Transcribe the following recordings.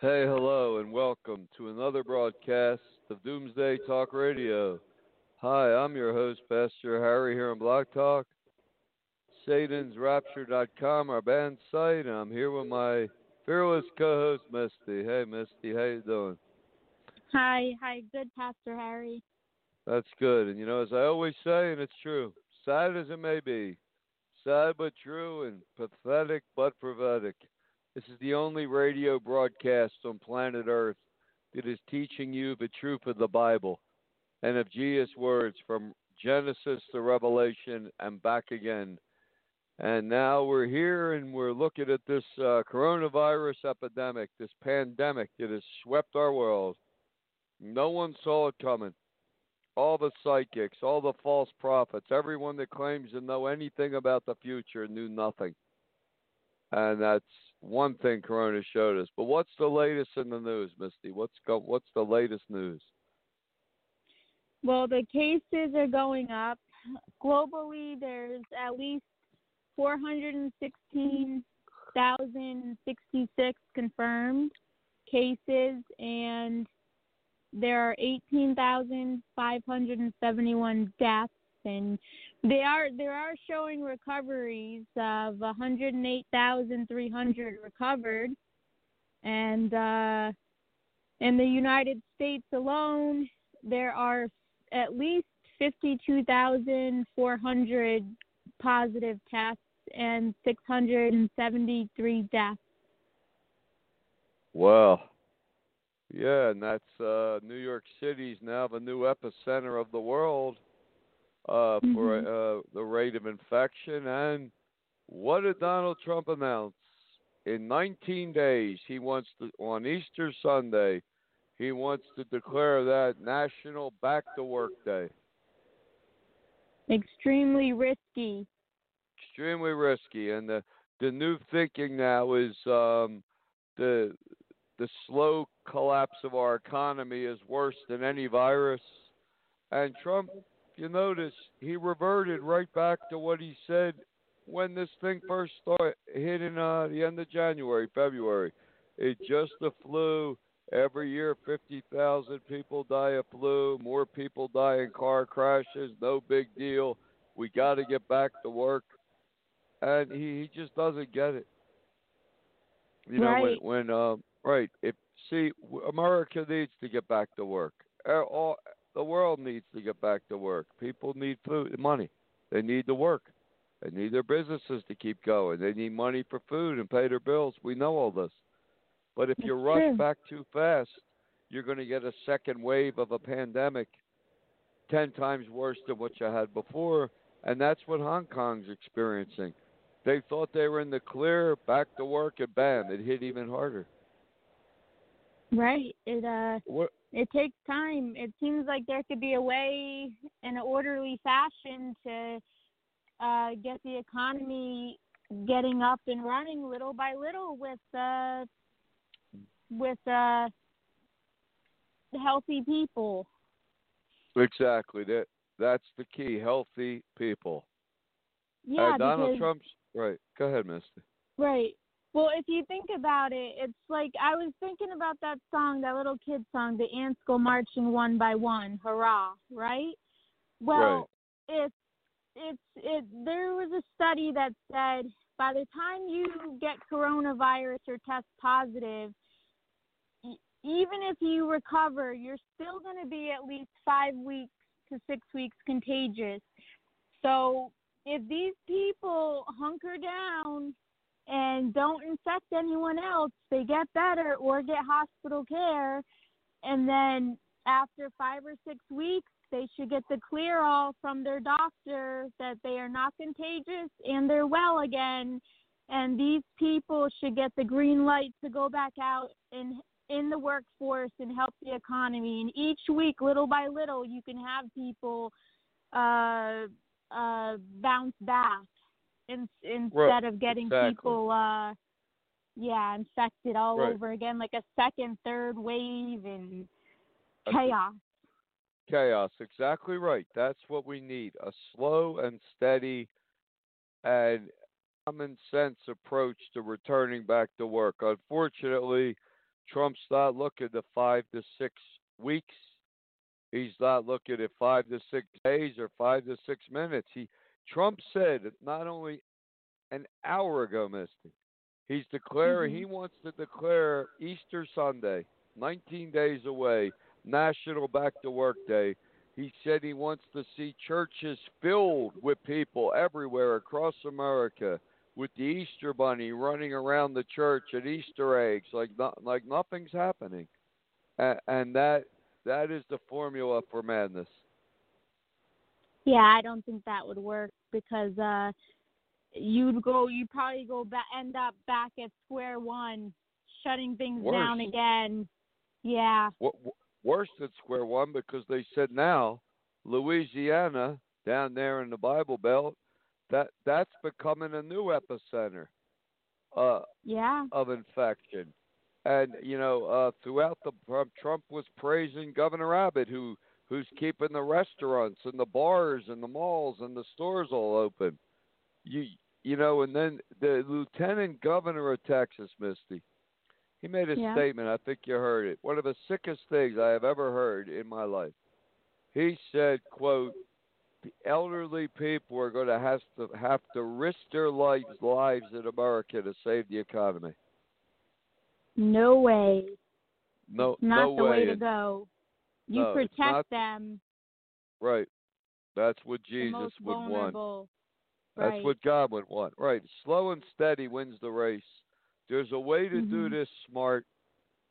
Hey, hello, and welcome to another broadcast of Doomsday Talk Radio. Hi, I'm your host, Pastor Harry, here on Blog Talk, SatansRapture.com, our band site, and I'm here with my fearless co-host, Misty. Hey, Misty, how you doing? Hi, hi, good, Pastor Harry. That's good. And you know, as I always say, and it's true, sad as it may be, sad but true, and pathetic but prophetic. This is the only radio broadcast on planet Earth that is teaching you the truth of the Bible and of Jesus' words from Genesis to Revelation and back again. And now we're here and we're looking at this uh, coronavirus epidemic, this pandemic that has swept our world. No one saw it coming. All the psychics, all the false prophets, everyone that claims to know anything about the future knew nothing. And that's one thing Corona showed us. But what's the latest in the news, Misty? What's go, what's the latest news? Well, the cases are going up. Globally, there's at least 416,066 confirmed cases, and there are 18,571 deaths. And they are there are showing recoveries of 108,300 recovered, and uh, in the United States alone, there are at least 52,400 positive tests and 673 deaths. Well, yeah, and that's uh, New York City's now the new epicenter of the world uh, for uh, the rate of infection. And what did Donald Trump announce? In 19 days, he wants to, on Easter Sunday, he wants to declare that National Back to Work Day. Extremely risky. Extremely risky, and the the new thinking now is um, the the slow collapse of our economy is worse than any virus. And Trump, you notice, he reverted right back to what he said when this thing first started hit in uh, the end of January, February. It's just a flu. Every year, 50,000 people die of flu. More people die in car crashes. No big deal. We got to get back to work. And he, he just doesn't get it. You know, Right. when, when um, right. If see, America needs to get back to work. All the world needs to get back to work. People need food, money. They need to work. They need their businesses to keep going. They need money for food and pay their bills. We know all this. But if you rush true. back too fast, you're going to get a second wave of a pandemic 10 times worse than what you had before. And that's what Hong Kong's experiencing. They thought they were in the clear, back to work, and bam, it hit even harder. Right. It uh What? It takes time. It seems like there could be a way in an orderly fashion to uh get the economy getting up and running little by little with uh with uh healthy people. Exactly. That that's the key. Healthy people. Yeah, uh, Donald because Trump's right. Go ahead, Misty. Right. Well, if you think about it, it's like I was thinking about that song, that little kid song, the ants go marching one by one, hurrah, right? Well, it's it's it there was a study that said by the time you get coronavirus or test positive, even if you recover, you're still going to be at least 5 weeks to 6 weeks contagious. So, if these people hunker down and don't infect anyone else, they get better or get hospital care. And then after five or six weeks, they should get the clear all from their doctor that they are not contagious and they're well again. And these people should get the green light to go back out and in the workforce and help the economy. And each week, little by little, you can have people uh, uh, bounce back in, instead Right, of getting exactly. people uh yeah infected all Right. over again like a second third wave and chaos Chaos. Exactly right. That's what we need. A slow and steady and common sense approach to returning back to work. Unfortunately, Trump's not looking to five to six weeks. He's not looking at five to six days or five to six minutes. He Trump said not only an hour ago, Misty, he's declaring mm-hmm. he wants to declare Easter Sunday, 19 days away, National Back to Work Day. He said he wants to see churches filled with people everywhere across America with the Easter bunny running around the church and Easter eggs like no, like nothing's happening. And, and that that is the formula for madness. Yeah i don't think that would work because uh you'd go you'd probably go back end up back at square one shutting things down again. Yeah. W- w- worse than square one because they said now Louisiana down there in the Bible Belt that that's becoming a new epicenter uh, yeah. of infection. And you know, uh, throughout the Trump was praising Governor Abbott, who who's keeping the restaurants and the bars and the malls and the stores all open. You you know, and then the lieutenant governor of Texas, Misty, he made a Yeah. statement. I think you heard it. One of the sickest things I have ever heard in my life. He said, "quote The elderly people are going to have to have to risk their lives lives in America to save the economy." no way No, not no the way. way to go you No, protect not- them Right. That's what Jesus would want. vulnerable That's right what God would want. Right. Slow and steady wins the race. There's a way to do Mhm. this smart.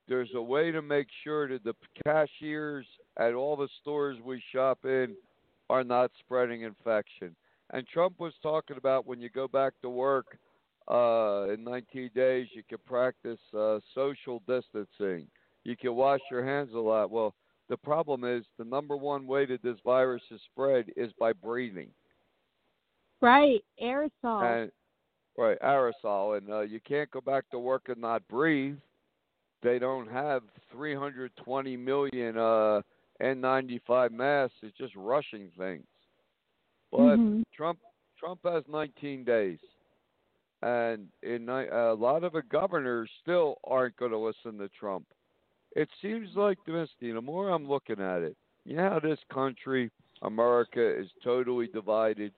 There's a way to make sure that the cashiers at all the stores we shop in are not spreading infection. And Trump was talking about when you go back to work uh, in 19 days, you can practice uh, social distancing. You can wash your hands a lot. Well, the problem is the number one way that this virus is spread is by breathing. right aerosol And right, aerosol, and uh, you can't go back to work and not breathe. They don't have 320 million uh, N95 masks. It's just rushing things. But Mhm. Trump Trump has 19 days, and in ni- a lot of the governors still aren't going to listen to Trump. It seems like Misty. The more I'm looking at it, you know how this country, America, is totally divided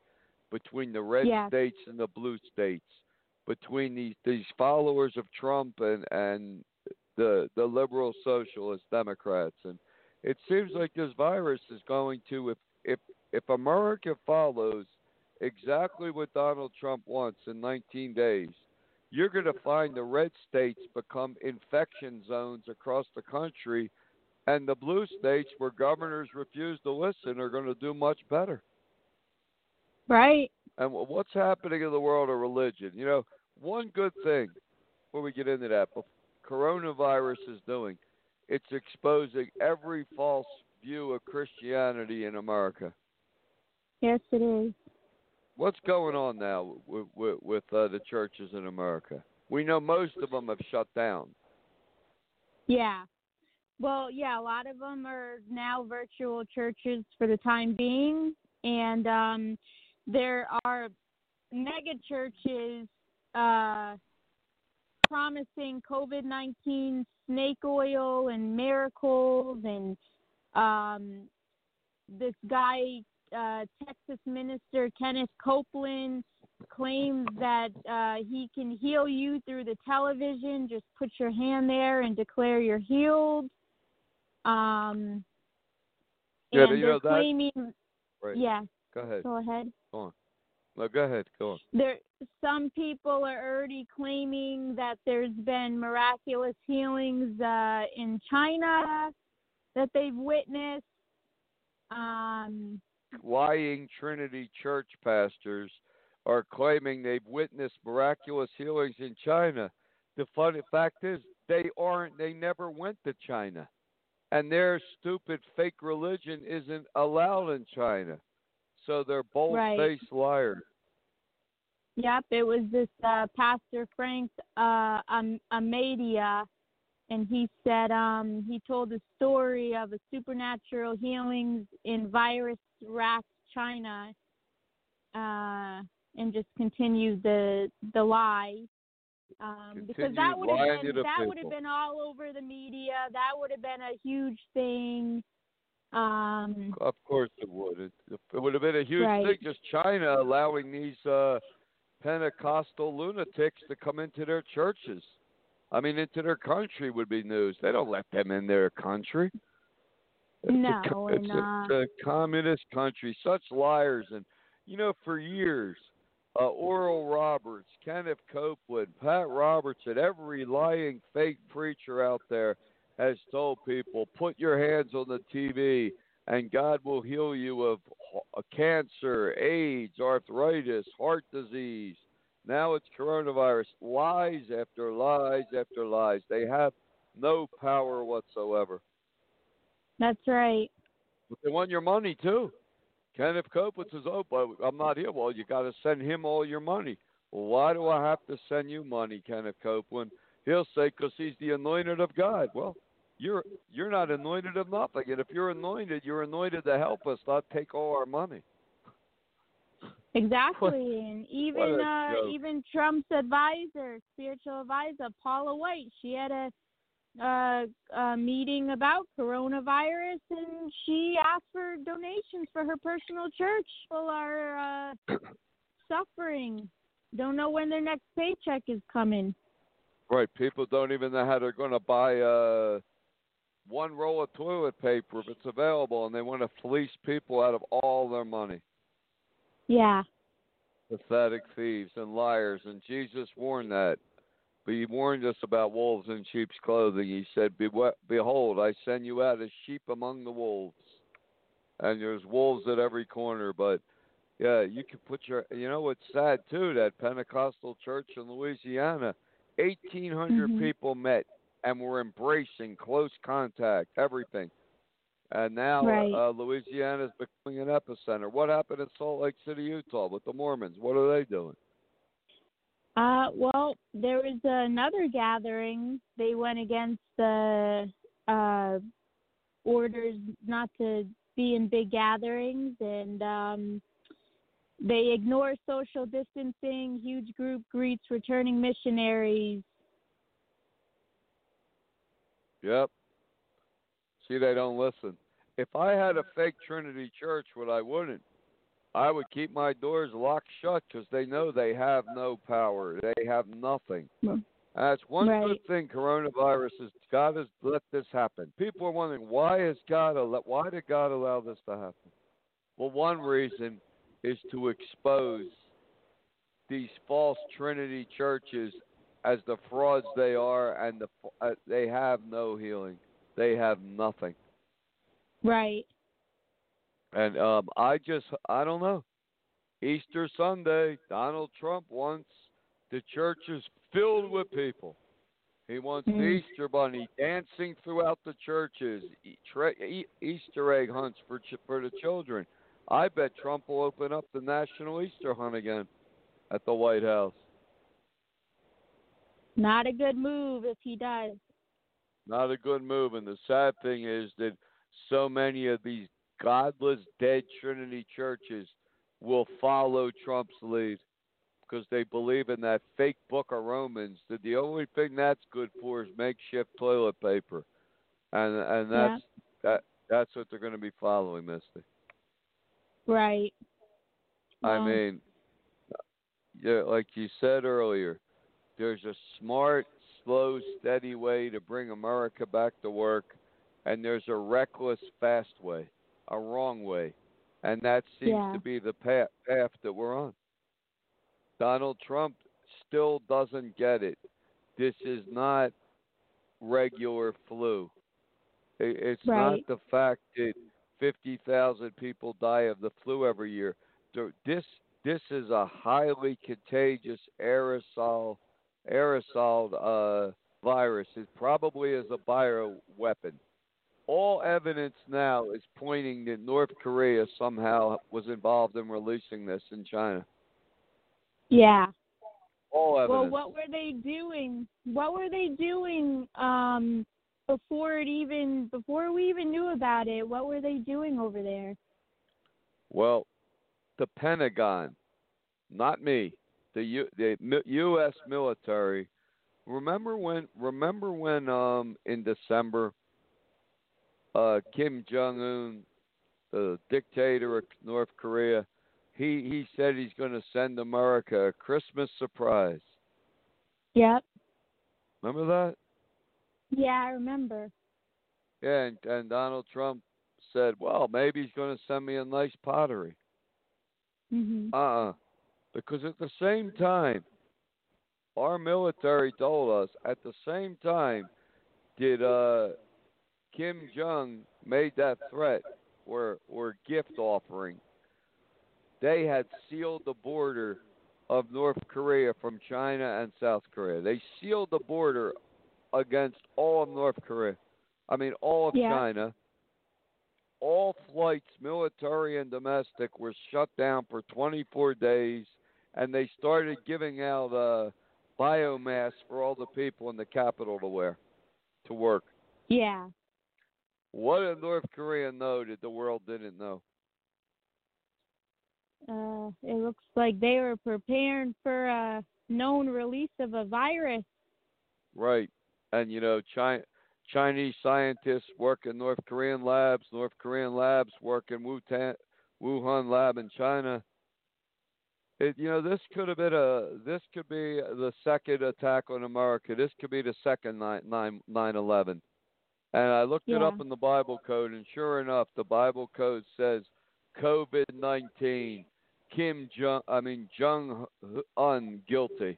between the red Yes. states and the blue states, between these these followers of Trump and and the the liberal socialist Democrats, and it seems like this virus is going to if if if America follows exactly what Donald Trump wants in 19 days, you're going to find the red states become infection zones across the country, and the blue states where governors refuse to listen are going to do much better. right And what's happening in the world of religion? You know, one good thing before we get into that, coronavirus is doing, it's exposing every false view of Christianity in America. Yes, it is. What's going on now with, with, with uh, the churches in America? We know most of them have shut down. Yeah. Well, yeah, a lot of them are now virtual churches for the time being, and um, there are mega churches uh, promising COVID 19 snake oil and miracles. And um, this guy, uh, Texas minister Kenneth Copeland, claims that uh, he can heal you through the television. Just put your hand there and declare you're healed. Um, Yeah, and you know that- claiming, Right. yeah, Go ahead. go ahead. Go on. No, go ahead. Go on. there some people are already claiming that there's been miraculous healings uh, in China that they've witnessed. Um, lying Trinity Church pastors are claiming they've witnessed miraculous healings in China. The funny fact is, they aren't. They never went to China, and their stupid fake religion isn't allowed in China. So they're bold-faced liars. yep, it was this uh, Pastor Frank uh, um, Amedia, and he said um, he told a story of a supernatural healings in virus-racked China, uh, and just continued the the lie. Um, because that would have been that would have been all over the media. That would have been a huge thing. Um, Of course it would. It, it would have been a huge Right. thing. Just China allowing these uh, Pentecostal lunatics to come into their churches. I mean, into their country would be news. They don't let them in their country. It's No, a, and, it's, uh, a, it's a communist country. Such liars, and you know, for years, uh, Oral Roberts, Kenneth Copeland, Pat Robertson, every lying fake preacher out there has told people, put your hands on the TV, and God will heal you of cancer, AIDS, arthritis, heart disease. Now it's coronavirus. Lies after lies after lies. They have no power whatsoever. That's right. But they want your money too. Kenneth Copeland says, "Oh, but I'm not here." Well, you got to send him all your money. Well, why do I have to send you money, Kenneth Copeland? He'll say, "Because he's the anointed of God." Well, you're you're not anointed of nothing, and if you're anointed, you're anointed to help us, not take all our money. Exactly, and even uh, even Trump's advisor, spiritual advisor Paula White, she had a uh, a meeting about coronavirus, and she asked for donations for her personal church. People are uh, suffering, don't know when their next paycheck is coming. Right? People don't even know how they're going to buy uh, one roll of toilet paper if it's available, and they want to fleece people out of all their money. Yeah, pathetic thieves and liars. And Jesus warned that. But he warned us about wolves in sheep's clothing. He said, Behold, I send you out as sheep among the wolves. And there's wolves at every corner. But yeah, you can put your, you know what's sad too, that Pentecostal church in Louisiana, 1,800 Mhm. people met and were embracing close contact, everything. And now Right. uh, Louisiana is becoming an epicenter. What happened in Salt Lake City, Utah, with the Mormons? What are they doing? Uh, well, there was another gathering. They went against the uh, orders not to be in big gatherings, and um, they ignore social distancing. Huge group greets returning missionaries. Yep. See, they don't listen. If I had a fake Trinity church, what I wouldn't, I would keep my doors locked shut because they know they have no power. They have nothing. That's one Right. good thing. Coronavirus is God has let this happen. People are wondering why has God al- why did God allow this to happen? Well, one reason is to expose these false Trinity churches as the frauds they are, and the uh, they have no healing. They have nothing. Right. And um, I just, I don't know. Easter Sunday, Donald Trump wants the churches filled with people. He wants Mm. the Easter bunny dancing throughout the churches, Easter egg hunts for ch- for the children. I bet Trump will open up the National Easter Hunt again at the White House. Not a good move if he does. Not a good move. And the sad thing is that so many of these godless, dead Trinity churches will follow Trump's lead because they believe in that fake book of Romans that the only thing that's good for is makeshift toilet paper. And and Yeah. that's that that's what they're going to be following, Misty. Right. I mean, yeah, like you said earlier, there's a smart, slow, steady way to bring America back to work, and there's a reckless, fast way, a wrong way, and that seems Yeah. to be the path, path that we're on. Donald Trump still doesn't get it. This is not regular flu. It's Right. not the fact that 50,000 people die of the flu every year. This this is a highly contagious aerosol aerosol uh, virus. It probably is a bio weapon. All evidence now is pointing that North Korea somehow was involved in releasing this in China. Yeah. All evidence. Well, what were they doing? What were they doing um before it even before we even knew about it? What were they doing over there? Well, the Pentagon, not me, the U, the U.S. military. Remember when? Remember when? Um, in December, uh, Kim Jong Un, the dictator of North Korea, he he said he's going to send America a Christmas surprise. Yep. Remember that? Yeah, I remember. Yeah, and, and Donald Trump said, "Well, maybe he's going to send me a nice pottery." Mhm. Uh-uh. Because at the same time, our military told us at the same time did uh Kim Jong made that threat or or gift offering. They had sealed the border of North Korea from China and South Korea. They sealed the border against all of North Korea. I mean all of Yeah. China all flights, military and domestic, were shut down for 24 days, and they started giving out uh, biomass for all the people in the capital to wear, to work. Yeah. What did North Korea know that the world didn't know? Uh it looks like they were preparing for a known release of a virus. Right. And, you know, China. Chinese scientists work in North Korean labs. North Korean labs work in Wuhan, Wuhan lab in China. It, you know, this could have been a. This could be the second attack on America. This could be the second nine nine nine eleven. And I looked it up in the Bible code, and sure enough, the Bible code says COVID nineteen. Kim Jong, I mean Jong Un guilty.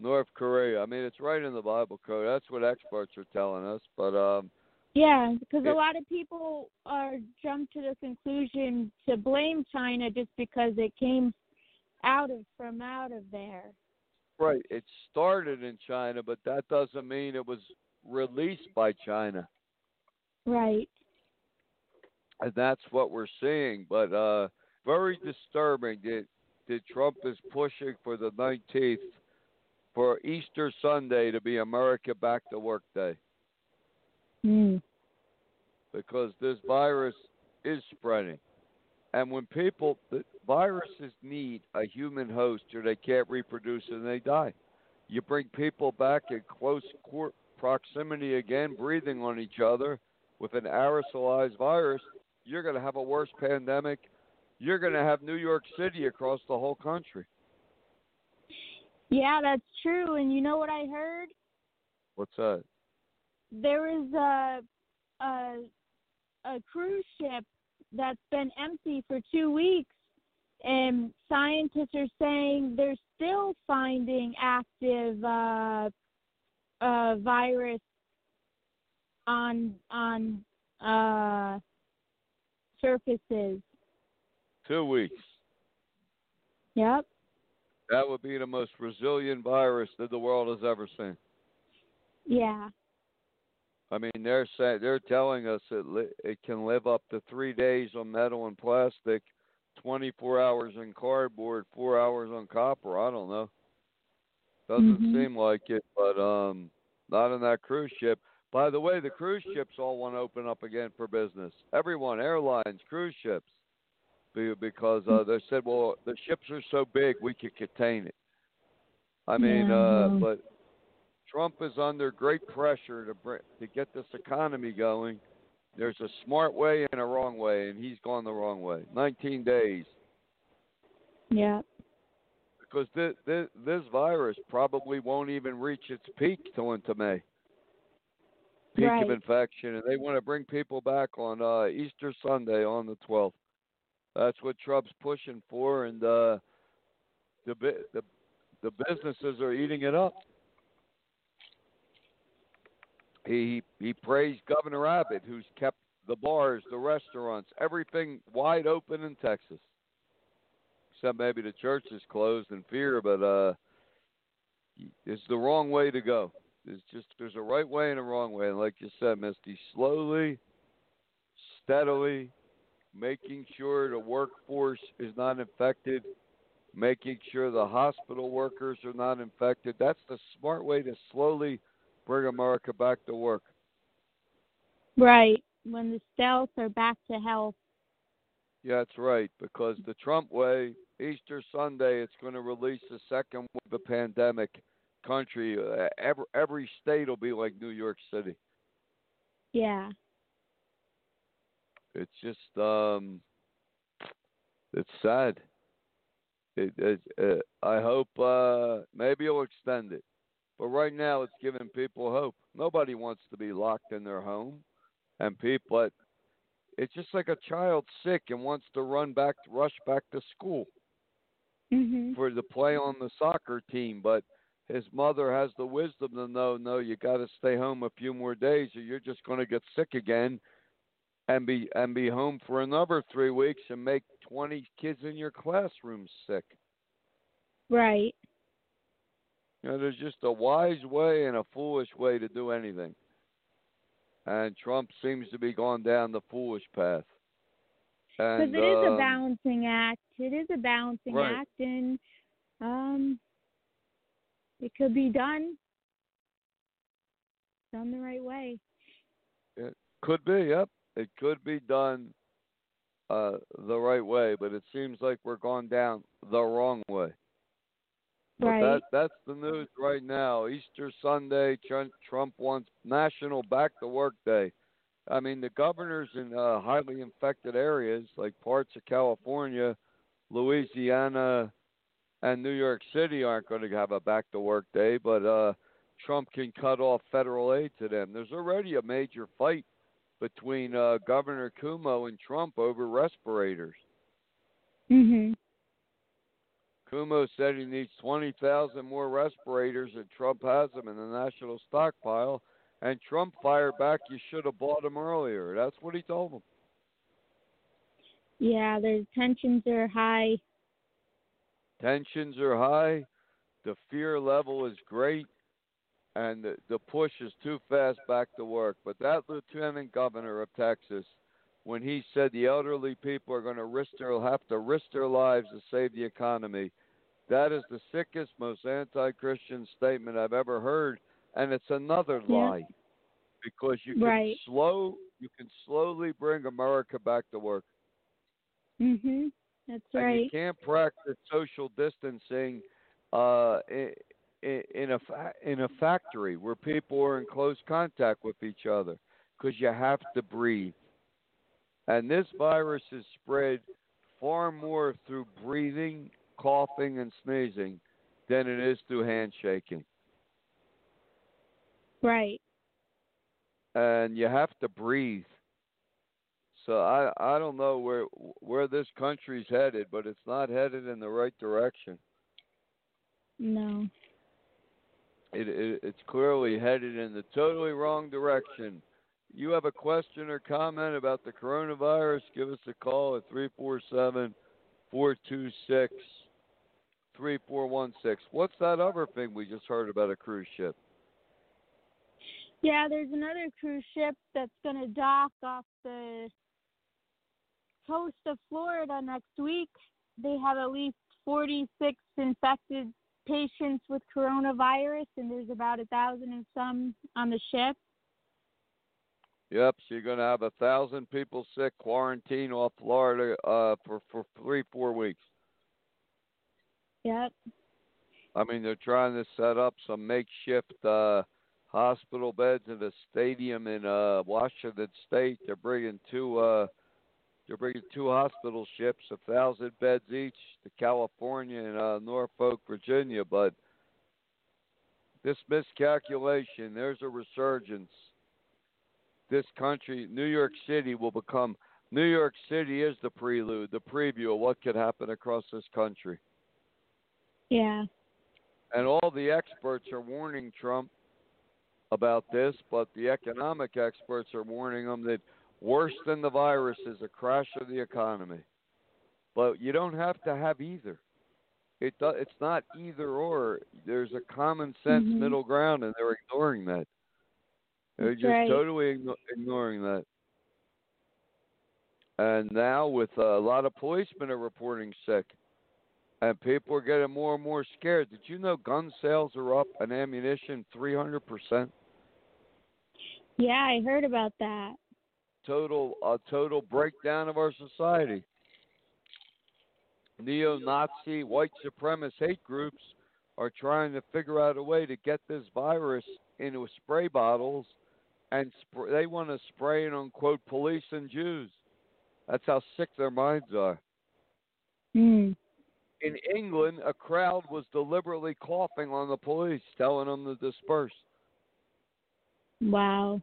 North Korea. I mean, it's right in the Bible code. That's what experts are telling us. But um, Yeah, because a lot of people are jump to the conclusion to blame China just because it came out of from out of there. right, it started in China, but that doesn't mean it was released by China, Right. and that's what we're seeing. But uh, very disturbing that that Trump is pushing for the 19th for Easter Sunday to be America Back to Work Day. Mm. because this virus is spreading. And when people, the viruses need a human host or they can't reproduce and they die. You bring people back in close cor- proximity again, breathing on each other with an aerosolized virus, you're going to have a worse pandemic. You're going to have New York City across the whole country. Yeah, that's true. And you know what I heard? What's that? There is a a a cruise ship that's been empty for two weeks, and scientists are saying they're still finding active uh, uh, virus on on uh, surfaces. Two weeks. Yep. That would be the most resilient virus that the world has ever seen. Yeah. I mean, they're saying they're telling us it li- it can live up to three days on metal and plastic, 24 hours in cardboard, four hours on copper. I don't know. Doesn't Mhm. seem like it, but um, not on that cruise ship. By the way, the cruise ships all want to open up again for business. Everyone, airlines, cruise ships, because uh, they said, well, the ships are so big we could contain it. I mean, Yeah, uh, but Trump is under great pressure to br- to get this economy going. There's a smart way and a wrong way, and he's gone the wrong way. 19 days Yeah. Because this, this this virus probably won't even reach its peak till into May. Peak Right. of infection, and they want to bring people back on uh, Easter Sunday on the 12th. That's what Trump's pushing for, and uh, the the the businesses are eating it up. He he praised Governor Abbott, who's kept the bars, the restaurants, everything wide open in Texas except maybe the church is closed in fear. But uh, it's the wrong way to go. It's just there's a right way and a wrong way, and like you said, Misty, slowly, steadily, making sure the workforce is not infected, making sure the hospital workers are not infected. That's the smart way to slowly bring America back to work. Right. When the stealth are back to health. Yeah, that's right. Because the Trump way, Easter Sunday, it's going to release the second wave of the pandemic country. Uh, every every state will be like New York City. Yeah. It's just um, it's sad. It, it, uh, I hope uh, maybe it'll extend it, but right now it's giving people hope. Nobody wants to be locked in their home, and people. It's just like a child sick and wants to run back, rush back to school. Mhm. for to play on the soccer team, but his mother has the wisdom to know, no, you got to stay home a few more days, or you're just going to get sick again, and be and be home for another three weeks and make 20 kids in your classroom sick. Right. You know, there's just a wise way and a foolish way to do anything, and Trump seems to be going down the foolish path. Because it is a um, balancing act. It is a balancing Right. act, and um, it could be done done the right way. It could be, yep. It could be done uh, the right way, but it seems like we're going down the wrong way. But Right. that that's the news right now. Easter Sunday, Trump, Trump wants National Back to Work Day. I mean, the governors in uh, highly infected areas like parts of California, Louisiana, and New York City aren't going to have a back to work day, but uh, Trump can cut off federal aid to them. There's already a major fight between uh, Governor Cuomo and Trump over respirators. Mhm. Cuomo said he needs 20,000 more respirators, and Trump has them in the national stockpile. And Trump fired back, you should have bought them earlier. That's what he told them. Yeah, the tensions are high. Tensions are high, the fear level is great, and the, the push is too fast back to work. But that lieutenant governor of Texas, when he said the elderly people are going to risk their have to risk their lives to save the economy, that is the sickest, most anti-Christian statement I've ever heard, and it's another Yeah. lie because you can Right. slow you can slowly bring America back to work. Mhm. That's And right. you can't practice social distancing uh, in, in a fa- in a factory where people are in close contact with each other because you have to breathe. And this virus is spread far more through breathing, coughing, and sneezing than it is through handshaking. Right. and you have to breathe. So I I don't know where where this country's headed, but it's not headed in the right direction. No. It, it it's clearly headed in the totally wrong direction. You have a question or comment about the coronavirus? Give us a call at three four seven four two six three four one six. What's that other thing we just heard about a cruise ship? Yeah, there's another cruise ship that's going to dock off the coast of Florida next week. They have at least 46 infected patients with coronavirus, and there's about a thousand and some on the ship. Yep, so you're going to have a thousand people sick, quarantine off Florida uh, for for three, four weeks. Yep. I mean, they're trying to set up some makeshift uh, hospital beds in a stadium in uh, Washington State. They're bringing two. Uh, they're bringing two hospital ships, a thousand beds each, to California and uh, Norfolk, Virginia. But this miscalculation, there's a resurgence. This country, New York City, will become. New York City is the prelude, the preview of what could happen across this country. Yeah. And all the experts are warning Trump about this, but the economic experts are warning them that worse than the virus is a crash of the economy. But you don't have to have either. It do, it's not either or. There's a common sense Mhm. middle ground, and they're ignoring that. They're That's just right. totally igno- ignoring that. And now, with uh, a lot of policemen are reporting sick, and people are getting more and more scared. Did you know gun sales are up and ammunition 300%? Yeah, I heard about that. total a total breakdown of our society. Neo-Nazi, white supremacist hate groups are trying to figure out a way to get this virus into spray bottles, and sp- they want to spray it on quote police and Jews. That's how sick their minds are. Hmm. In England, a crowd was deliberately coughing on the police, telling them to disperse. Wow.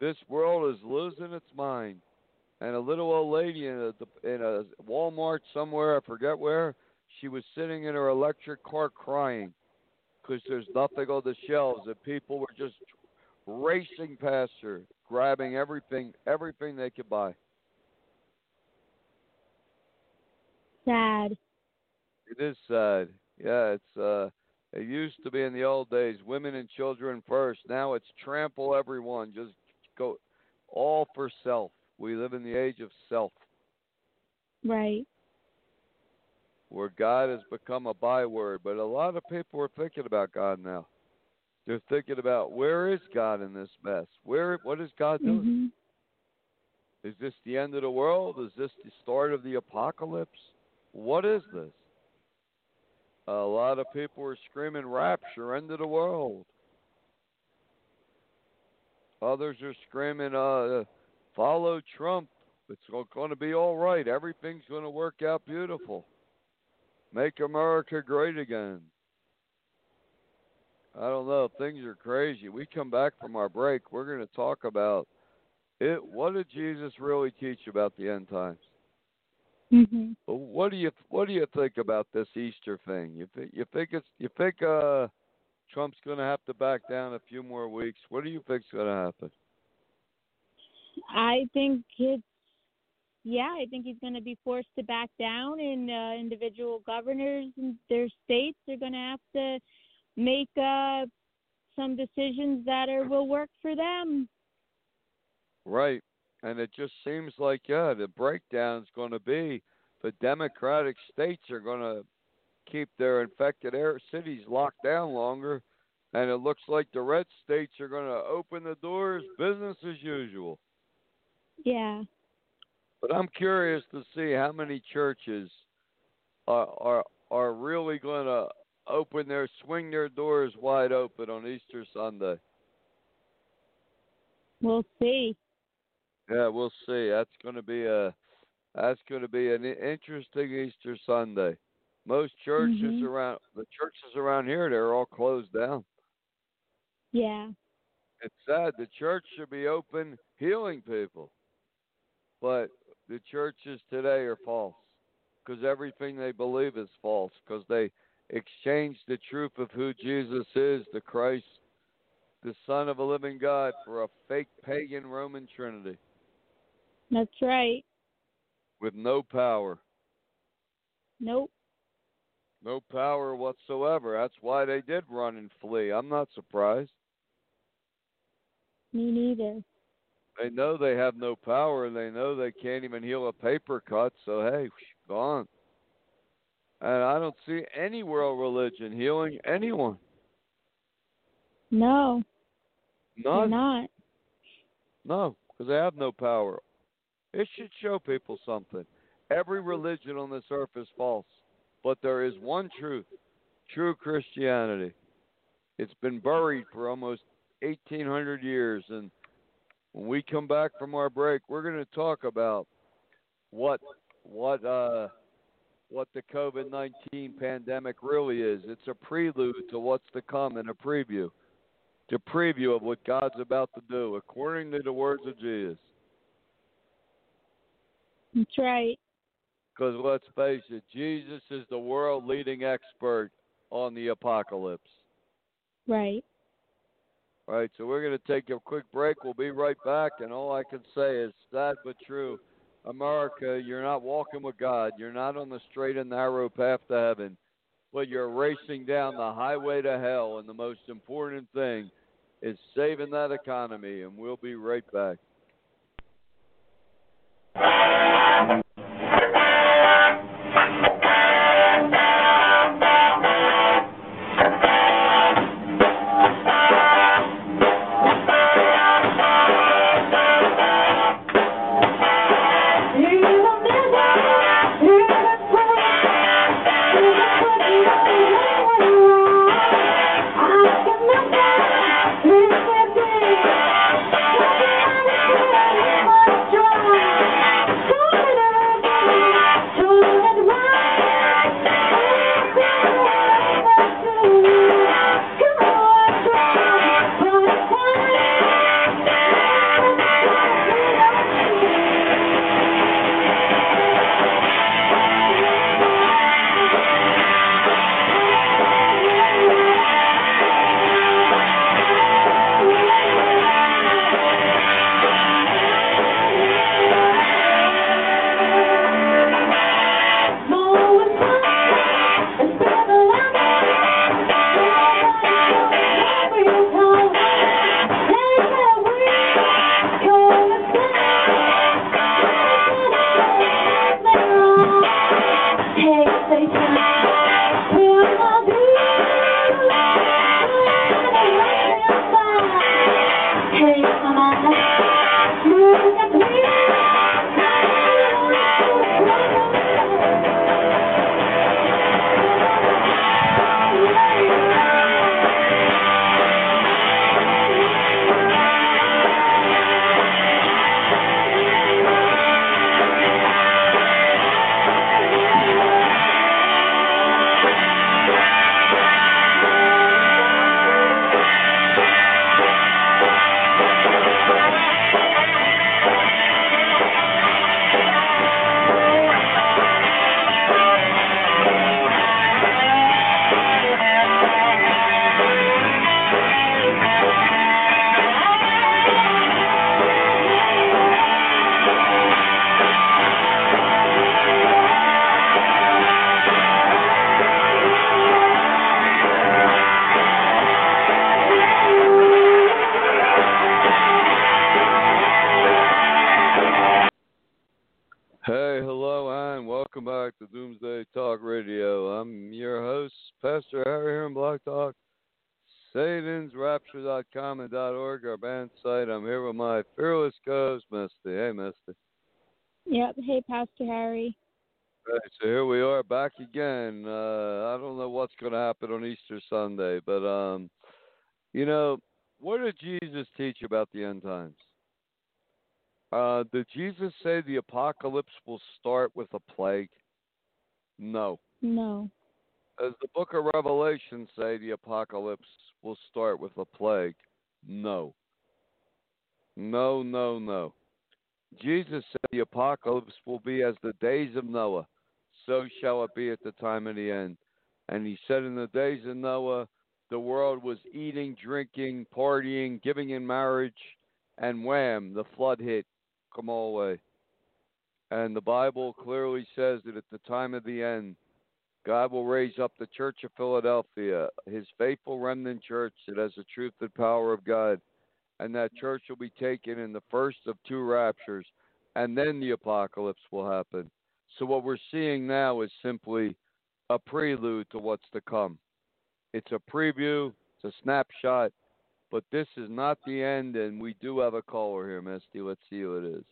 This world is losing its mind. And a little old lady in a in a Walmart somewhere, I forget where, she was sitting in her electric car crying because there's nothing on the shelves, and people were just racing past her, grabbing everything, everything they could buy. Sad. It is sad. Yeah, it's uh it used to be in the old days, women and children first. Now it's trample everyone, just go all for self. We live in the age of self, Right. where God has become a byword. But a lot of people are thinking about God now. They're thinking about where is God in this mess? Where what is God doing? hmm Is this the end of the world? Is this the start of the apocalypse? What is this? A lot of people are screaming rapture, end of the world. Others are screaming, uh, follow Trump. It's going to be all right. Everything's going to work out beautiful. Make America great again. I don't know. Things are crazy. We come back from our break. We're going to talk about it. What did Jesus really teach about the end times? Hmm What do you What do you think about this Easter thing? You think you think it's you think uh Trump's going to have to back down a few more weeks? What do you think's going to happen? I think it's yeah, I think he's going to be forced to back down, and uh, individual governors in their states are going to have to make uh, some decisions that are will work for them. Right. And it just seems like yeah, the breakdown is going to be the Democratic states are going to keep their infected air cities locked down longer, and it looks like the red states are going to open the doors, business as usual. Yeah. But I'm curious to see how many churches are are are really going to open their swing their doors wide open on Easter Sunday. We'll see. Yeah, we'll see. That's going to be a that's going to be an interesting Easter Sunday. Most churches Mhm. around the churches around here they're all closed down. Yeah. It's sad. The church should be open, healing people, but the churches today are false because everything they believe is false because they exchanged the truth of who Jesus is, the Christ, the Son of a living God, for a fake pagan Roman Trinity That's right. with no power. Nope. No power whatsoever. That's why they did run and flee. I'm not surprised. Me neither. They know they have no power, and they know they can't even heal a paper cut. So hey, gone. And I don't see any world religion healing anyone. No. None. Not. No, because they have no power. It should show people something. Every religion on this earth is false, but there is one truth true Christianity. It's been buried for almost 1,800 years. And when we come back from our break, we're going to talk about what what uh, what the COVID 19 pandemic really is. It's a prelude to what's to come and a preview. To preview of what God's about to do, according to the words of Jesus. That's right. Because let's face it, Jesus is the world leading expert on the apocalypse. Right. All right, so we're going to take a quick break. We'll be right back, and all I can say is sad but true. America, you're not walking with God. You're not on the straight and narrow path to heaven, but you're racing down the highway to hell. And the most important thing is saving that economy. And we'll be right back down. Your host, Pastor Harry here in Blog Talk, SatansRapture.com and .org, our band site. I'm here with my fearless co-host, Misty. Hey, Misty. Yep. Hey, Pastor Harry. Right, so here we are back again. Uh, I don't know what's going to happen on Easter Sunday, but um, you know, what did Jesus teach about the end times? Uh, did Jesus say the apocalypse will start with a plague? No. No. Does the book of Revelation say the apocalypse will start with a plague? No. No, no, no. Jesus said the apocalypse will be as the days of Noah, so shall it be at the time of the end. And he said in the days of Noah, the world was eating, drinking, partying, giving in marriage, and wham, the flood hit come all away. And the Bible clearly says that at the time of the end, God will raise up the Church of Philadelphia, his faithful remnant church that has the truth and power of God. and that church will be taken in the first of two raptures, and then the apocalypse will happen. So what we're seeing now is simply a prelude to what's to come. It's a preview, it's a snapshot, but this is not the end, and we do have a caller here, Misty. Let's see who it is.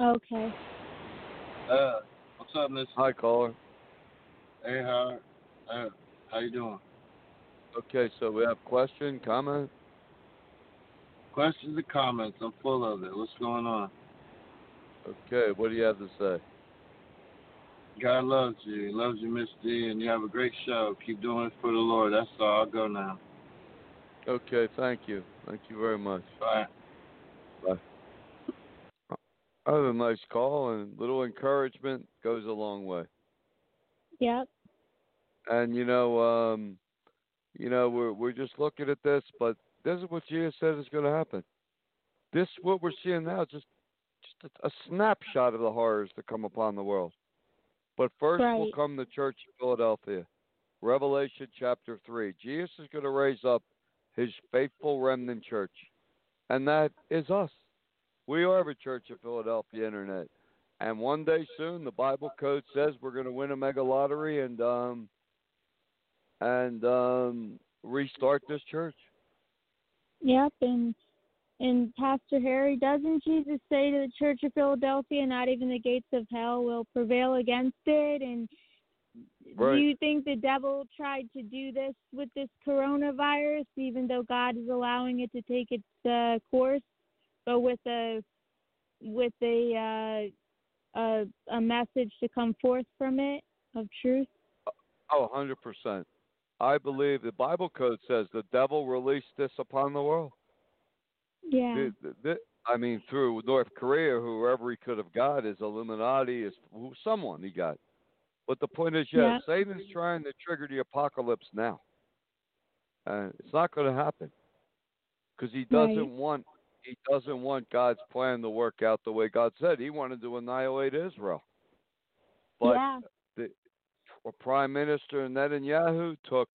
Okay. Uh, what's up, Miss? Hi, caller. Hey, how, uh, how you doing? Okay, so we have question, comment. Questions and comments. I'm full of it. What's going on? Okay, what do you have to say? God loves you. He loves you, Miss D, and you have a great show. Keep doing it for the Lord. That's all. I'll go now. Okay, thank you. Thank you very much. Bye. Bye. That was a nice call, and little encouragement goes a long way. Yep. And you know, um, you know, we're we're just looking at this, but this is what Jesus said is going to happen. This what we're seeing now, is just just a, a snapshot of the horrors to come upon the world. But first Right. will come the church of Philadelphia. Revelation chapter 3. Jesus is going to raise up his faithful remnant church. And that is us. We are the Church of Philadelphia Internet. And one day soon, the Bible code says we're going to win a mega lottery and um, and um, restart this church. Yep, and and Pastor Harry, doesn't Jesus say to the Church of Philadelphia, not even the gates of hell will prevail against it? And Right. do you think the devil tried to do this with this coronavirus, even though God is allowing it to take its uh, course, but with a with a uh, a a message to come forth from it of truth? Oh, 100%. I believe the Bible code says the devil released this upon the world. Yeah. The- the- the- I mean, through North Korea, whoever he could have got is Illuminati, is someone he got. But the point is, yeah, Yeah. Satan's trying to trigger the apocalypse now. And it's not going to happen because he doesn't Right. want he doesn't want God's plan to work out the way God said. He wanted to annihilate Israel. But yeah. well, Prime Minister Netanyahu took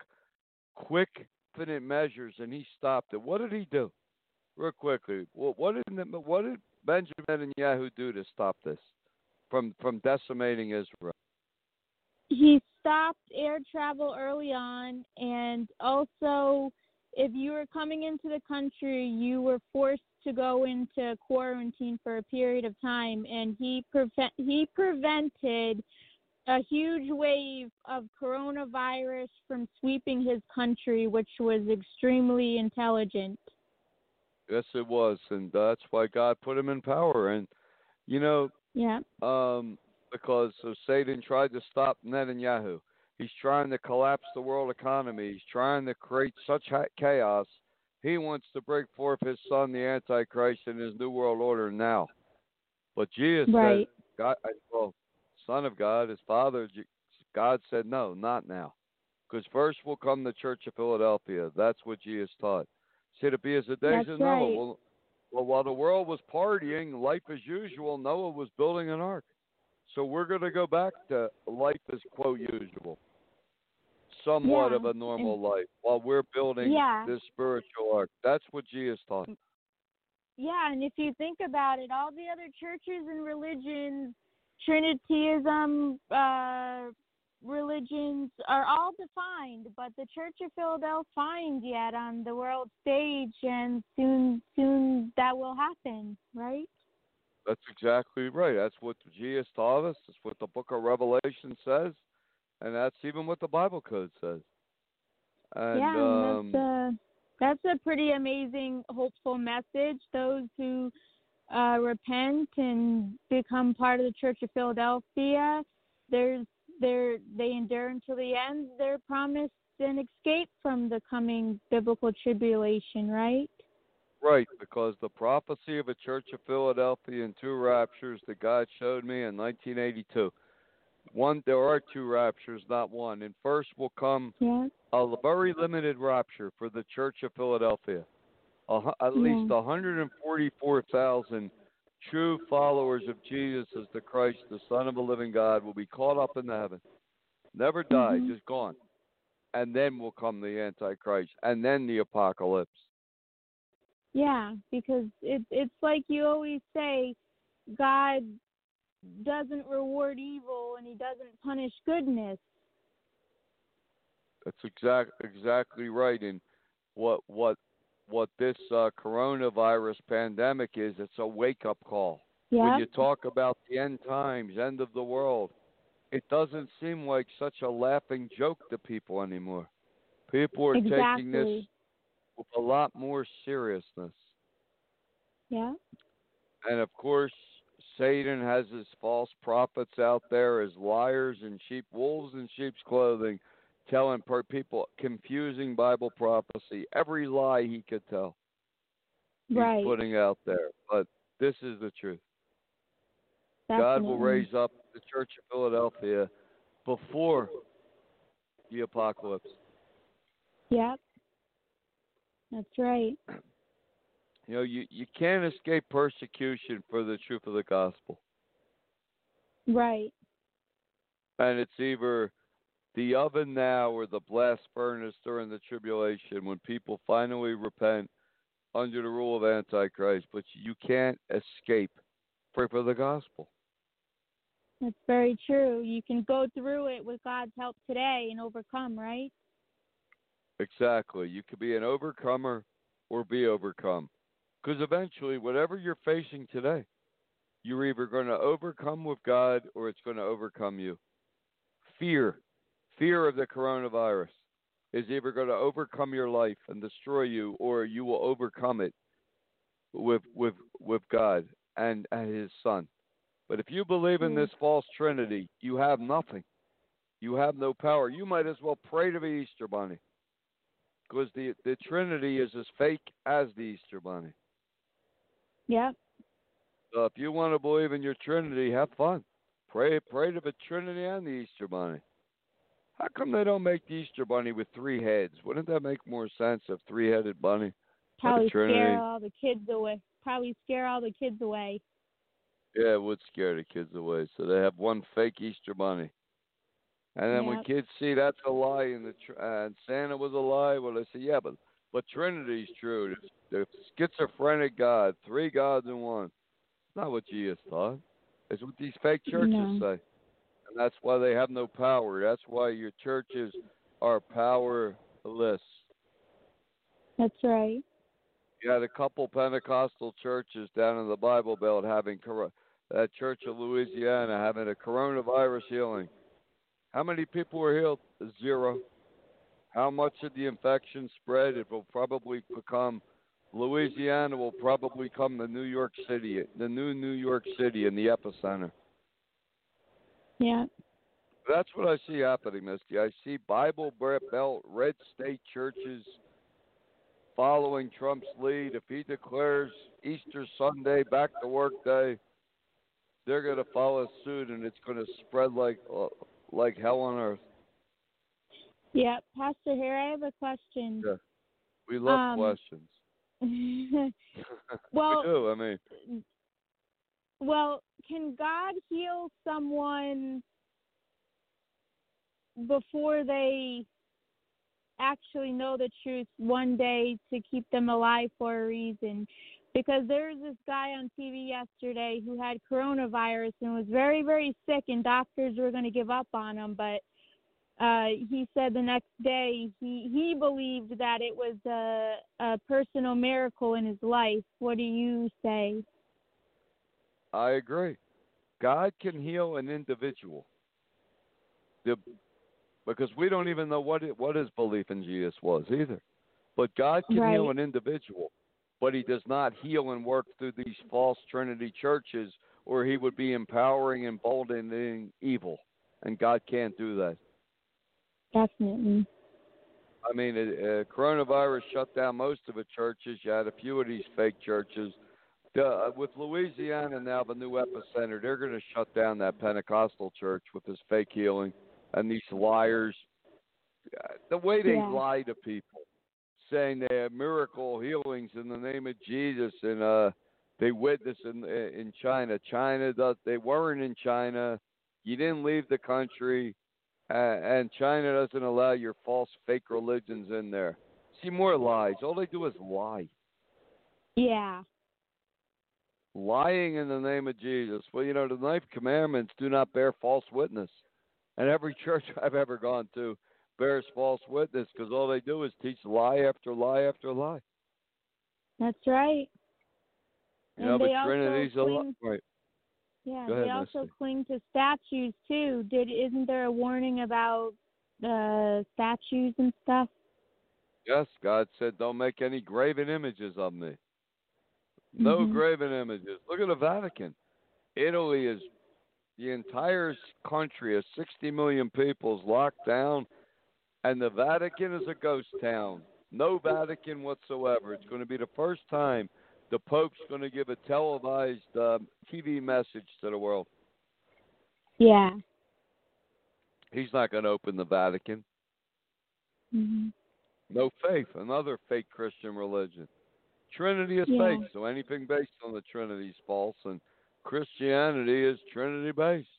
quick, definite measures, and he stopped it. What did he do? Real quickly, what, what did what did Benjamin Netanyahu do to stop this from from decimating Israel? he stopped air travel early on and also if you were coming into the country you were forced to go into quarantine for a period of time and he prevent he prevented a huge wave of coronavirus from sweeping his country which was extremely intelligent Yes, it was, and that's why God put him in power. And you know, yeah um, because so Satan tried to stop Netanyahu. He's trying to collapse the world economy. He's trying to create such chaos. He wants to break forth his son, the Antichrist, in his new world order now. But Jesus Right. said, God, well, Son of God, his Father, God said, no, not now. Because first will come the Church of Philadelphia. That's what Jesus taught. Said, it be as the days That's of Noah. right. Well, well, while the world was partying, life as usual, Noah was building an ark. So we're going to go back to life as quote usual, somewhat Yeah, of a normal life, while we're building Yeah. this spiritual ark. That's what Jesus taught. Yeah, and if you think about it, all the other churches and religions, Trinityism, uh, religions are all defined, but the Church of Philadelphia find yet on the world stage, and soon, soon that will happen, right? That's exactly right. That's what Jesus taught us. That's what the book of Revelation says. And that's even what the Bible code says. And, yeah, um, that's a that's a pretty amazing, hopeful message. Those who uh, repent and become part of the Church of Philadelphia, there's they're they endure until the end. They're promised an escape from the coming biblical tribulation, right? Right, because the prophecy of a church of Philadelphia in two raptures that God showed me in 1982. One, there are two raptures, not one. And first will come Yeah. a very limited rapture for the Church of Philadelphia. Hu- at least 144,000 true followers of Jesus as the Christ, the Son of the living God, will be caught up into heaven. Never die, Mhm. just gone. And then will come the Antichrist, and then the apocalypse. Yeah, because it it's like you always say, God doesn't reward evil and he doesn't punish goodness. That's exact exactly right. And what what what this uh, coronavirus pandemic is, it's a wake up call. Yeah. When you talk about the end times, end of the world, it doesn't seem like such a laughing joke to people anymore. People are exactly. taking this with a lot more seriousness. Yeah. And of course, Satan has his false prophets out there as liars and sheep wolves in sheep's clothing, telling people confusing Bible prophecy, every lie he could tell. He's right. putting out there. But this is the truth. Definitely. God will raise up the Church of Philadelphia before the apocalypse. Yep. That's right. You know, you, you can't escape persecution for the truth of the gospel. Right. And it's either the oven now or the blast furnace during the tribulation when people finally repent under the rule of Antichrist. But you can't escape for, for the gospel. That's very true. You can go through it with God's help today and overcome, right? Exactly. You could be an overcomer or be overcome. Because eventually, whatever you're facing today, you're either going to overcome with God or it's going to overcome you. Fear, fear of the coronavirus, is either going to overcome your life and destroy you, or you will overcome it with with with God and, and His Son. But if you believe in hmm. this false Trinity, you have nothing. You have no power. You might as well pray to the Easter Bunny, because the the Trinity is as fake as the Easter Bunny. Yep. So if you want to believe in your Trinity, have fun. Pray, pray to the Trinity and the Easter Bunny. How come they don't make the Easter Bunny with three heads? Wouldn't that make more sense? A three-headed bunny. Probably scare all the kids away. Probably scare all the kids away. Yeah, it would scare the kids away. So they have one fake Easter Bunny. And then when kids see that's a lie and the tr- and Santa was a lie, well they say, yeah, but but Trinity's true. The, the schizophrenic God, three gods in one. It's not what Jesus thought. It's what these fake churches No. say, and that's why they have no power. That's why your churches are powerless. That's right. You had a couple Pentecostal churches down in the Bible Belt having that uh, church of Louisiana having a coronavirus healing. How many people were healed? Zero. How much of the infection spread? It will probably become Louisiana will probably become the New York City, the new New York City in the epicenter. Yeah. That's what I see happening, Misty. I see Bible Belt red state churches following Trump's lead. If he declares Easter Sunday back to work day, they're going to follow suit, and it's going to spread like uh, like hell on earth. Yeah. Pastor, here I have a question. Yeah. We love Um, questions. well, we do. I mean, well, can God heal someone before they actually know the truth one day to keep them alive for a reason? Because there was this guy on TV yesterday who had coronavirus and was very, very sick, and doctors were going to give up on him. But uh, he said the next day he he believed that it was a, a personal miracle in his life. What do you say? I agree. God can heal an individual. The, because we don't even know what it, what his belief in Jesus was either. But God can heal an individual, but he does not heal and work through these false Trinity churches, or he would be empowering and emboldening evil, and God can't do that. Definitely. I mean, uh, coronavirus shut down most of the churches. You had a few of these fake churches. Uh, with Louisiana now, the new epicenter, they're going to shut down that Pentecostal church with this fake healing and these liars. Uh, The way they Yeah. lie to people, saying they have miracle healings in the name of Jesus, and uh, they witness in in China. China. They weren't in China. You didn't leave the country uh, and China doesn't allow your false fake religions in there. See more lies. All they do is lie. Yeah. Lying in the name of Jesus. Well, you know, the ninth commandments do not bear false witness. And every church I've ever gone to bears false witness because all they do is teach lie after lie after lie. That's right. You and know, they but Trinity's a lie. Right. Yeah, ahead, they also Misty. cling to statues too. Did isn't there a warning about uh statues and stuff? Yes, God said, don't make any graven images of me. No Mhm. graven images. Look at the Vatican. Italy is the entire country of 60 million people is locked down, and the Vatican is a ghost town. No Vatican whatsoever. It's going to be the first time the Pope's going to give a televised um, TV message to the world. Yeah. He's not going to open the Vatican. hmm No faith, another fake Christian religion. Trinity is Yeah. fake, so anything based on the Trinity is false, and Christianity is Trinity based.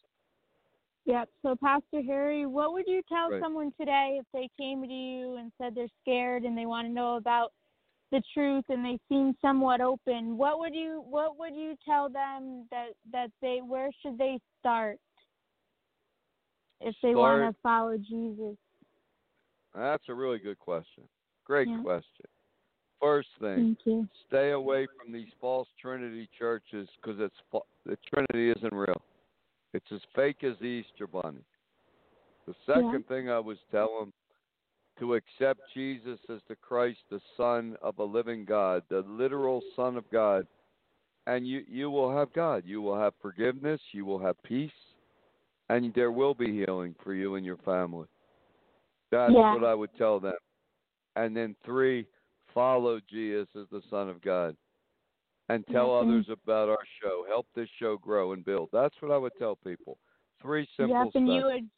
Yep. So Pastor Harry, what would you tell Right. someone today if they came to you and said they're scared and they want to know about the truth and they seem somewhat open? What would you what would you tell them that that they where should they start if they want to follow Jesus? That's a really good question. Great Yeah. question. First thing, stay away from these false Trinity churches because it's the Trinity isn't real. It's as fake as the Easter Bunny. The second thing I was telling to accept Jesus as the Christ, the Son of a living God, the literal Son of God, and you you will have God. You will have forgiveness. You will have peace, and there will be healing for you and your family. That's Yeah. what I would tell them. And then three, follow Jesus as the Son of God. And tell Mhm. others about our show. Help this show grow and build. That's what I would tell people. Three simple yep, steps. you would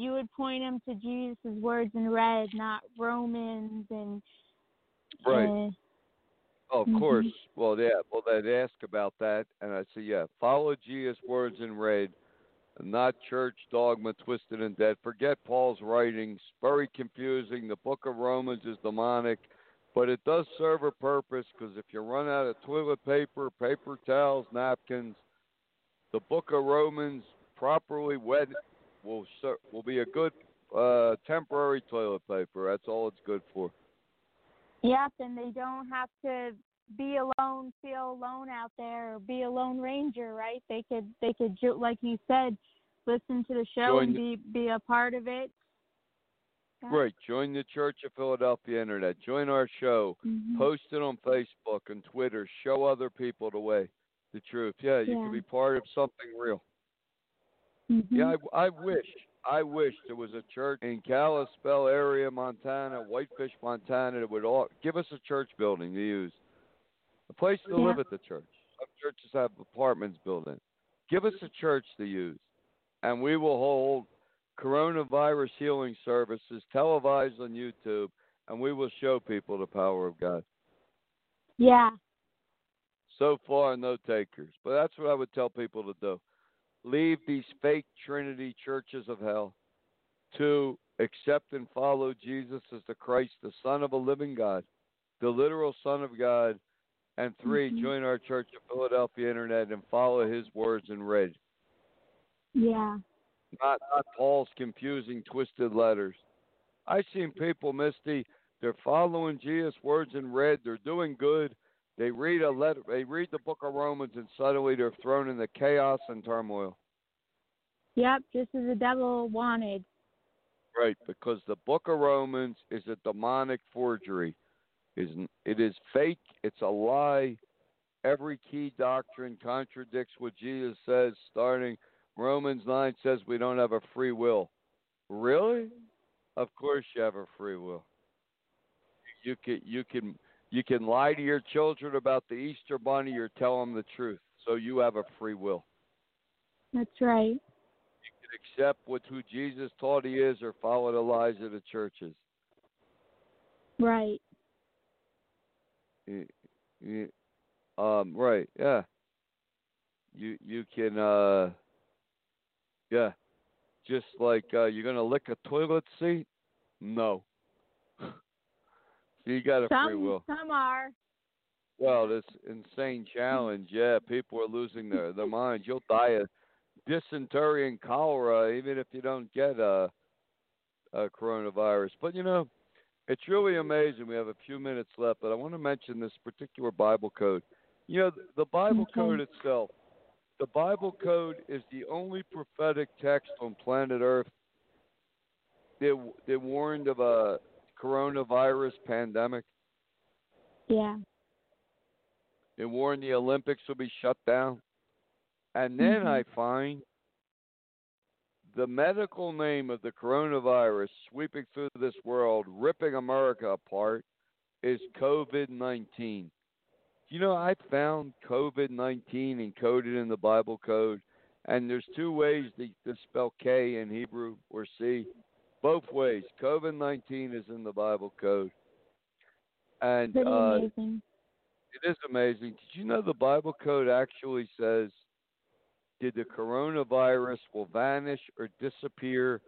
you would point them to Jesus' words in red, not Romans and Right. uh, Oh, of Mhm. course. Well, yeah. Well, they'd ask about that, and I'd say, yeah, follow Jesus' words in red, not church dogma twisted and dead. Forget Paul's writings. Very confusing. The book of Romans is demonic, but it does serve a purpose because if you run out of toilet paper, paper towels, napkins, the book of Romans, properly wet, will ser- will be a good uh, temporary toilet paper. That's all it's good for. Yep, and they don't have to be alone, feel alone out there, or be a lone ranger, right? They could, they could, ju- like you said, listen to the show Join and be be a part of it. Yeah. Right. Join the Church of Philadelphia Internet. Join our show. Mhm. Post it on Facebook and Twitter. Show other people the way, the truth. Yeah, you Yeah. can be part of something real. Mhm. Yeah, I, I wish, I wish there was a church in Kalispell area, Montana, Whitefish, Montana, that would all give us a church building to use, a place to Yeah. live at the church. Some churches have apartments built in. Give us a church to use, and we will hold coronavirus healing services televised on YouTube, and we will show people the power of God. Yeah. So far, no takers. But that's what I would tell people to do. Leave these fake Trinity churches of hell. To accept and follow Jesus as the Christ, the Son of a living God, the literal Son of God. And 3 Mhm. join our Church of Philadelphia Internet and follow his words in red. Yeah. Not, not Paul's confusing, twisted letters. I've seen people, Misty, they're following Jesus' words in red. They're doing good. They read a letter. They read the Book of Romans, and suddenly they're thrown into chaos and turmoil. Yep. Just as the devil wanted. Right, because the Book of Romans is a demonic forgery. Is it is fake. It's a lie. Every key doctrine contradicts what Jesus says. Starting Romans nine says we don't have a free will. Really? Of course you have a free will. You can you can you can lie to your children about the Easter bunny or tell them the truth. So you have a free will. That's right. You can accept what who Jesus taught he is or follow the lies of the churches. Right. Um, right, yeah. You you can uh yeah. Just like uh you're gonna lick a toilet seat? No. You got a free Some will. some are. Well, this insane challenge, yeah, people are losing their their minds. You'll die of dysentery and cholera even if you don't get a, a coronavirus. But you know, it's really amazing. We have a few minutes left, but I want to mention this particular Bible code. You know, the Bible code itself. The Bible code is the only prophetic text on planet Earth that that warned of a coronavirus pandemic. Yeah. It warned the Olympics will be shut down. And then Mhm. I find the medical name of the coronavirus sweeping through this world, ripping America apart, is COVID 19. You know, I found COVID 19 encoded in the Bible code, and there's two ways to, to spell K in Hebrew or C. Both ways. COVID 19 is in the Bible code. And uh, it is amazing. Did you know the Bible code actually says did the coronavirus will vanish or disappear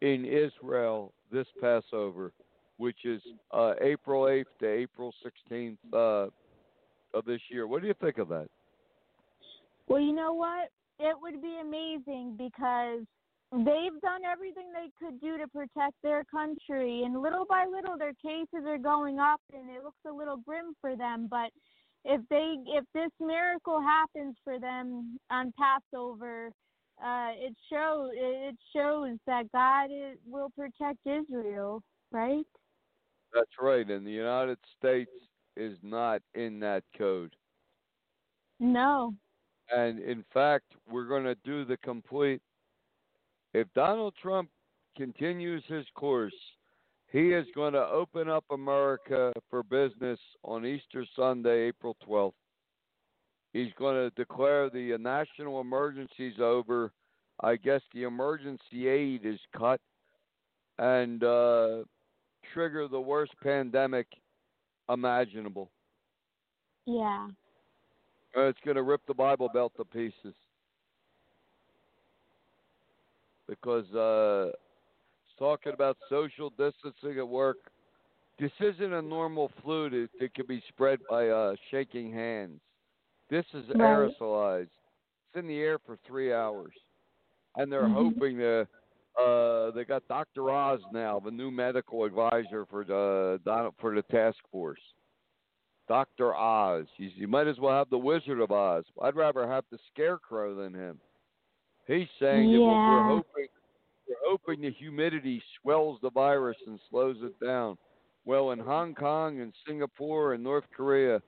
in Israel this Passover, which is uh, April 8th to April 16th uh, of this year. What do you think of that? Well, you know what? It would be amazing because they've done everything they could do to protect their country, and little by little, their cases are going up, and it looks a little grim for them. But if they, if this miracle happens for them on Passover, uh, it shows it shows that God is, will protect Israel, right? That's right. And the United States is not in that code. No. And in fact, we're going to do the complete. If Donald Trump continues his course, he is going to open up America for business on Easter Sunday, April 12th. He's going to declare the national emergencies over. I guess the emergency aid is cut and uh, trigger the worst pandemic imaginable. Yeah. Uh, it's going to rip the Bible Belt to pieces because uh, it's talking about social distancing at work. This isn't a normal flu that, that can be spread by uh, shaking hands. This is Right. aerosolized. It's in the air for three hours, and they're Mhm. hoping to. Uh, they got Dr. Oz now, the new medical advisor for the for the task force. Dr. Oz. You, you might as well have the Wizard of Oz. I'd rather have the Scarecrow than him. He's saying that we're hoping we're hoping the humidity swells the virus and slows it down. Well, in Hong Kong and Singapore and North Korea,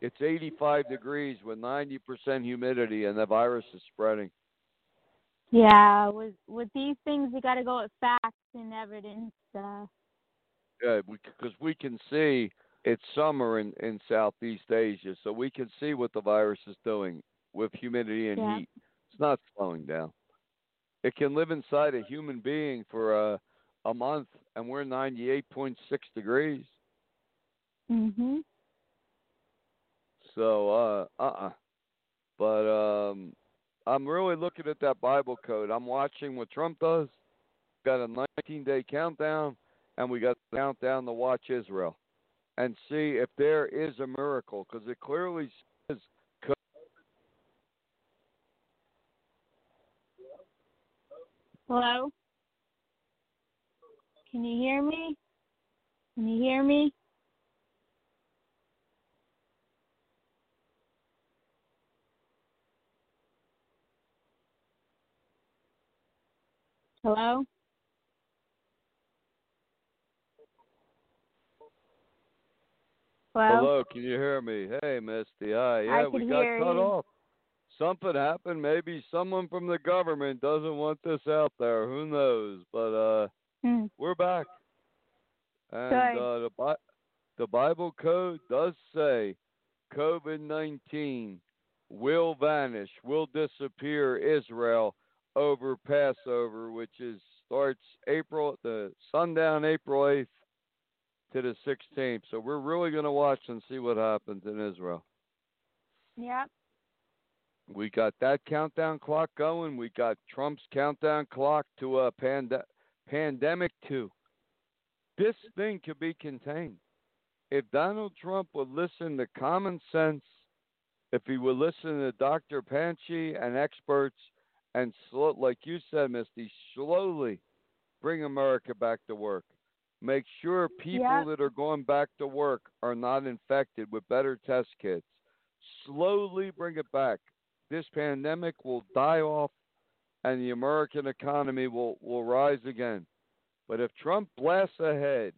it's 85 degrees with 90% humidity, and the virus is spreading. Yeah, with with these things, you got to go with facts and evidence. Uh, Yeah, because we can see it's summer in, in Southeast Asia, so we can see what the virus is doing with humidity and Yeah. heat. Not slowing down. It can live inside a human being for a, a month, and we're 98.6 degrees. mhm. So, uh, uh-uh. But um, I'm really looking at that Bible code. I'm watching what Trump does. Got a 19-day countdown, and we got the countdown to watch Israel and see if there is a miracle, because it clearly says. co- Hello. Can you hear me? Can you hear me? Hello. Hello. Hello, can you hear me? Hey, Misty. Hi. Yeah, we got cut you. off. Something happened. Maybe someone from the government doesn't want this out there. Who knows? But uh, Hmm. we're back. And uh, the Bi- the Bible code does say COVID nineteen will vanish, will disappear Israel over Passover, which is starts April the sundown April eighth to the sixteenth. So we're really gonna watch and see what happens in Israel. Yep. We got that countdown clock going. We got Trump's countdown clock to a pande- pandemic two. This thing could be contained. if Donald Trump would listen to common sense, if he would listen to Dr. Fauci and experts, and slow, like you said, Misty, slowly bring America back to work. Make sure people yeah. that are going back to work are not infected with better test kits. Slowly bring it back. This pandemic will die off and the American economy will, will rise again. But if Trump blasts ahead,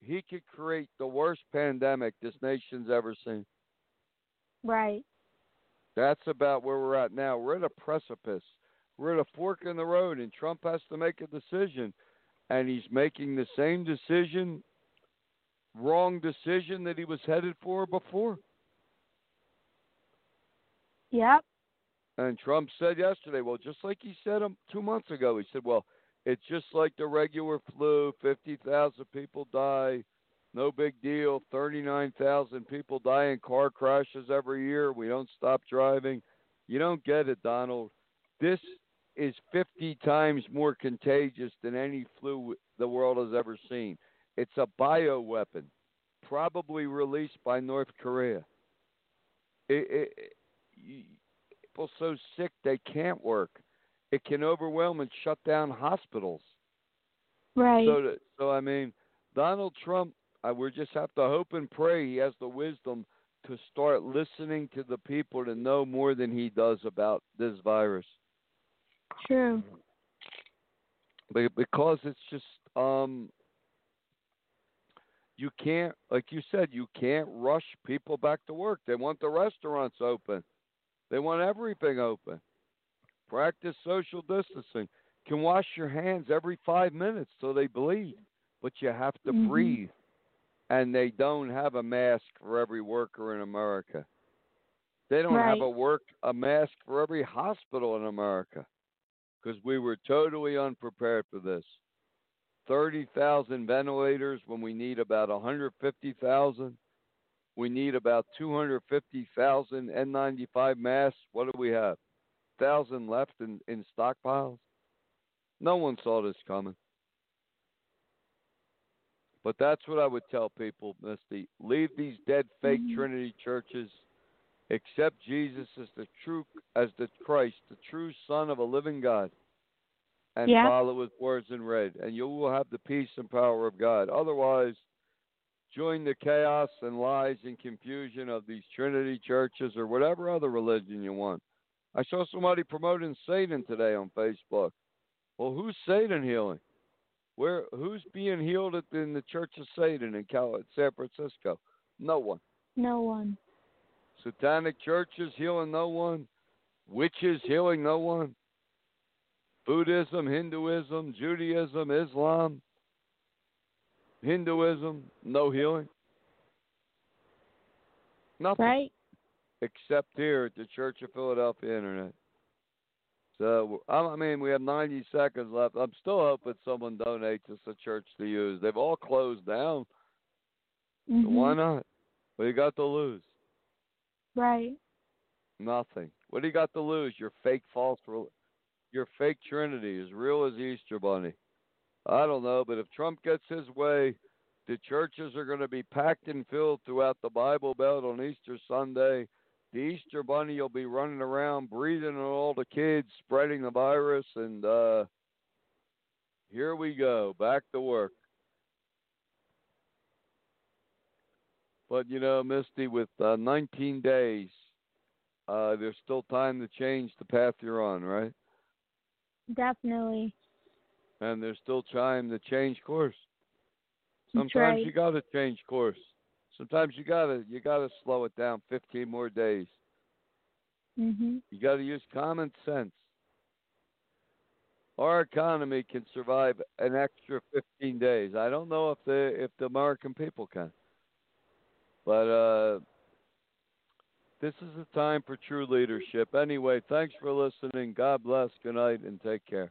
he could create the worst pandemic this nation's ever seen. Right. That's about where we're at now. We're at a precipice. We're at a fork in the road, and Trump has to make a decision. And he's making the same decision, wrong decision that he was headed for before. Yep. And Trump said yesterday, well, just like he said um, two months ago, he said, well, it's just like the regular flu 50,000 people die. No big deal. 39,000 people die in car crashes every year. We don't stop driving. You don't get it, Donald. This is 50 times more contagious than any flu the world has ever seen. It's a bio weapon, probably released by North Korea. It, it, it, people so sick they can't work. It can overwhelm and shut down hospitals. Right. So, so I mean, Donald Trump, I, we just have to hope and pray he has the wisdom to start listening to the people to know more than he does about this virus. True. Because it's just um you can't like you said you can't rush people back to work. They want the restaurants open. They want everything open. Practice social distancing. Can wash your hands every five minutes so they bleed, but you have to mm-hmm. breathe. And they don't have a mask for every worker in America. They don't right. have a work a mask for every hospital in America because we were totally unprepared for this. 30,000 ventilators when we need about 150,000. We need about 250,000 N95 masks. What do we have? 1,000 left in, in stockpiles? No one saw this coming. But that's what I would tell people, Misty. Leave these dead fake mm-hmm. Trinity churches. Accept Jesus as the true as the Christ, the true Son of a living God. And yeah. follow his words in red. And you will have the peace and power of God. Otherwise, join the chaos and lies and confusion of these Trinity churches or whatever other religion you want. I saw somebody promoting Satan today on Facebook. Well, who's Satan healing? Where who's being healed at, in the Church of Satan in Cal- San Francisco? No one. No one. Satanic churches healing no one. Witches healing no one. Buddhism, Hinduism, Judaism, Islam, Hinduism, no healing. Nothing. Right. Except here at the Church of Philadelphia Internet. So I mean, we have 90 seconds left. I'm still hoping someone donates us a church to use. They've all closed down. Mm-hmm. So why not? What do you got to lose? Right. Nothing. What do you got to lose? Your fake false, your fake Trinity, as real as Easter Bunny. I don't know, but if Trump gets his way, the churches are going to be packed and filled throughout the Bible Belt on Easter Sunday the Easter Bunny will be running around breathing on all the kids, spreading the virus, and uh, here we go, back to work. But you know, Misty, with uh, 19 days, uh, there's still time to change the path you're on, right? Definitely. And there's still time to change course. Sometimes right. you got to change course. Sometimes you gotta you gotta slow it down 15 more days. Mhm. You got to use common sense. Our economy can survive an extra 15 days. I don't know if the if the American people can, but uh, this is a time for true leadership. Anyway, thanks for listening. God bless. Good night and take care.